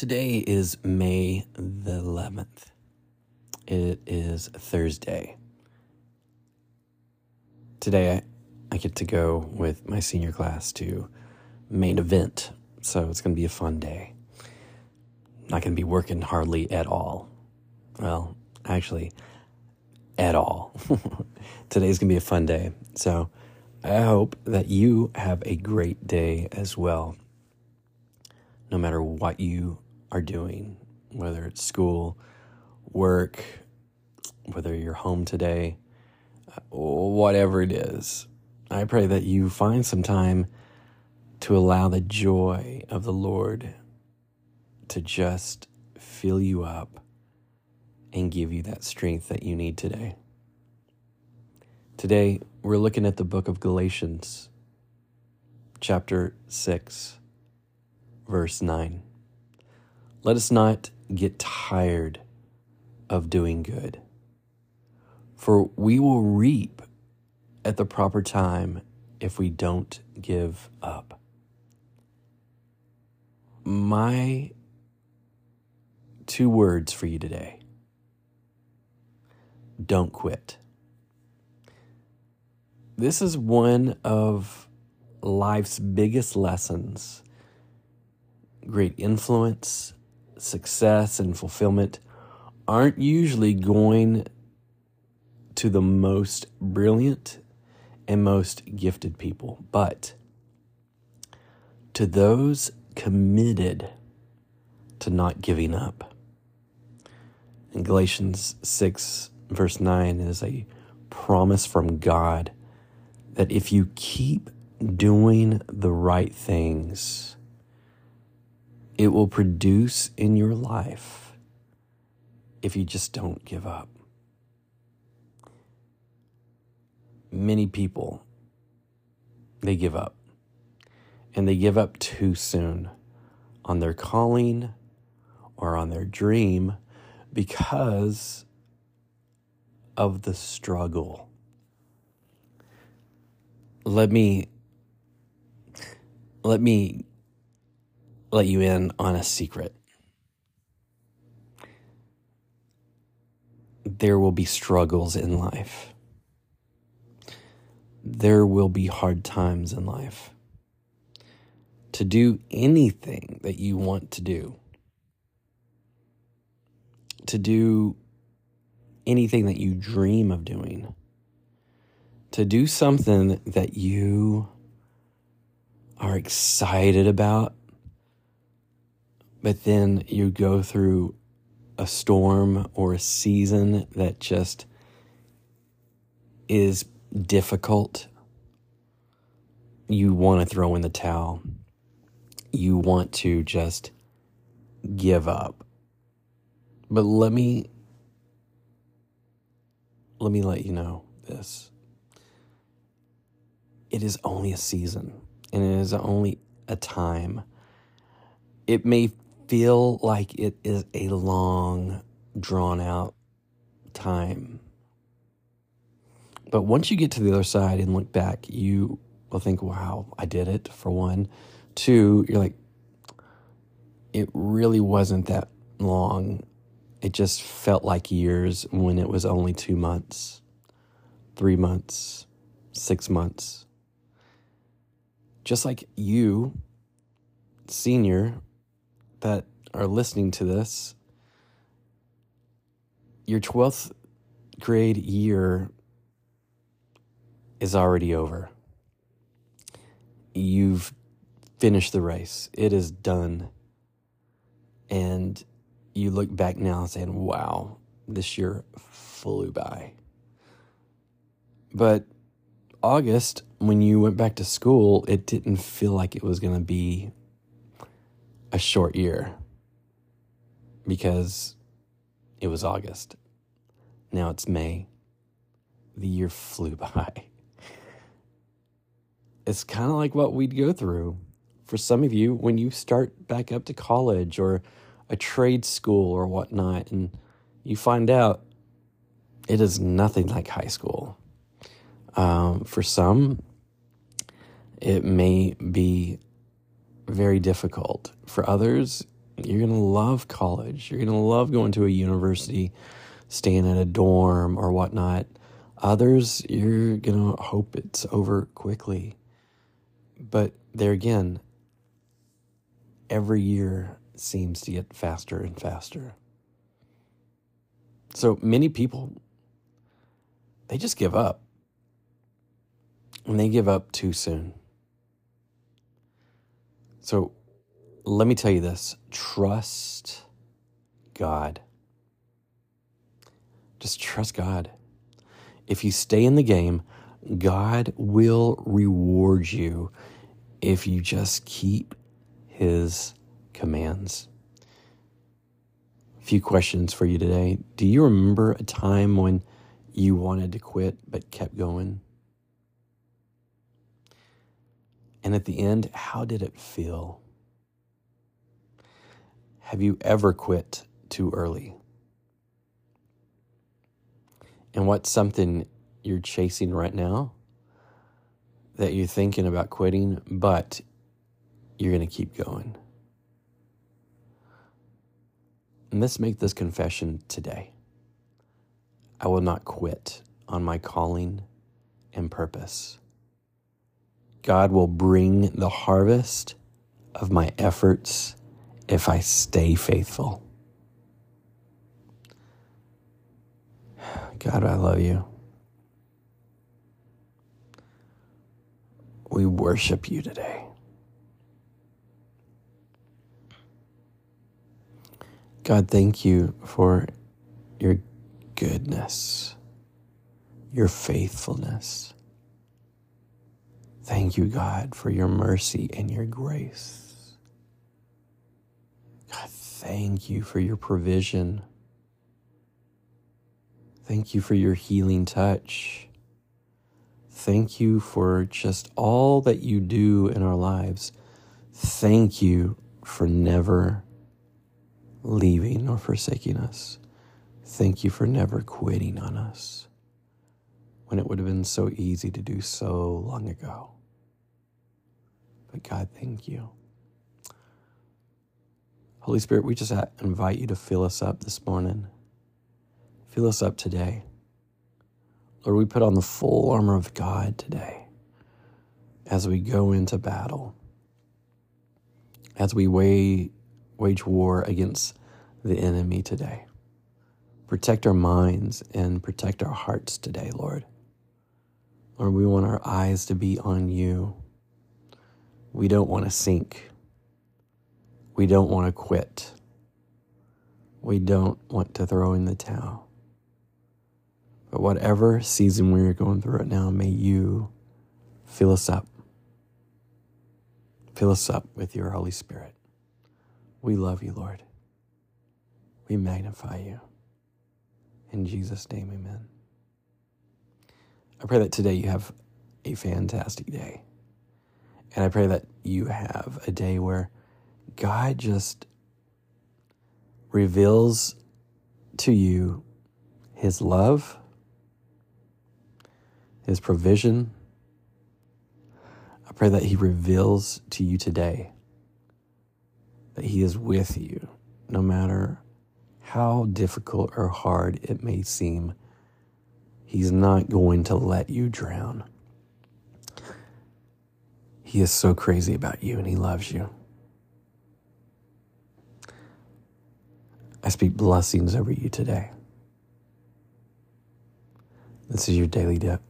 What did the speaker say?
Today is May the 11th. It is Thursday. Today I, I get to go with my senior class to main event, so it's going to be a fun day. Not going to be working hardly at all. Well, actually, at all. Today's going to be a fun day. So I hope that you have a great day as well. No matter what you are doing, whether it's school, work, whether you're home today, uh, whatever it is, I pray that you find some time to allow the joy of the Lord to just fill you up and give you that strength that you need today. Today, we're looking at the book of Galatians, chapter 6, verse 9. Let us not get tired of doing good, for we will reap at the proper time if we don't give up. My two words for you today don't quit. This is one of life's biggest lessons. Great influence, success, and fulfillment aren't usually going to the most brilliant and most gifted people, but to those committed to not giving up. In Galatians 6, verse 9, is a promise from God that if you keep doing the right things, it will produce in your life if you just don't give up. Many people, they give up. And they give up too soon on their calling or on their dream because of the struggle let me let me let you in on a secret. There will be struggles in life. There will be hard times in life. To do anything that you want to do, to do anything that you dream of doing, to do something that you are excited about, but then you go through a storm or a season that just is difficult. You want to throw in the towel. You want to just give up. But let me let me let you know this it is only a season and it is only a time. It may feel like it is a long, drawn out time. But once you get to the other side and look back, you will think, wow, I did it, for one. Two, you're like, it really wasn't that long. It just felt like years when it was only two months, three months, six months just like you, senior, that are listening to this, your 12th grade year is already over. You've finished the race, it is done. And you look back now and saying, wow, this year flew by. But August, when you went back to school, it didn't feel like it was going to be a short year because it was August. Now it's May. The year flew by. It's kind of like what we'd go through for some of you when you start back up to college or a trade school or whatnot, and you find out it is nothing like high school. Um, for some, it may be very difficult. For others, You're going to love college. You're going to love going to a university, staying in a dorm or whatnot. Others, you're going to hope it's over quickly. But there again, every year seems to get faster and faster. So many people, they just give up. And they give up too soon. So let me tell you this trust God. Just trust God. If you stay in the game, God will reward you if you just keep his commands. A few questions for you today. Do you remember a time when you wanted to quit but kept going? And at the end, how did it feel? Have you ever quit too early? And what's something you're chasing right now that you're thinking about quitting, but you're going to keep going? And let's make this confession today. I will not quit on my calling and purpose. God will bring the harvest of my efforts if I stay faithful. God, I love you. We worship you today. God, thank you for your goodness, your faithfulness. Thank you, God, for your mercy and your grace. God, thank you for your provision. Thank you for your healing touch. Thank you for just all that you do in our lives. Thank you for never leaving or forsaking us. Thank you for never quitting on us when it would have been so easy to do so long ago. But God, thank you. Holy Spirit, we just invite you to fill us up this morning. Fill us up today. Lord, we put on the full armor of God today as we go into battle, as we weigh, wage war against the enemy today. Protect our minds and protect our hearts today, Lord. Lord, we want our eyes to be on you. We don't want to sink. We don't want to quit. We don't want to throw in the towel. But whatever season we're going through right now, may you fill us up. Fill us up with your Holy Spirit. We love you, Lord. We magnify you. In Jesus' name, amen. I pray that today you have a fantastic day. And I pray that you have a day where God just reveals to you his love, his provision. I pray that he reveals to you today that he is with you no matter how difficult or hard it may seem. He's not going to let you drown. He is so crazy about you and he loves you. I speak blessings over you today. This is your daily dip.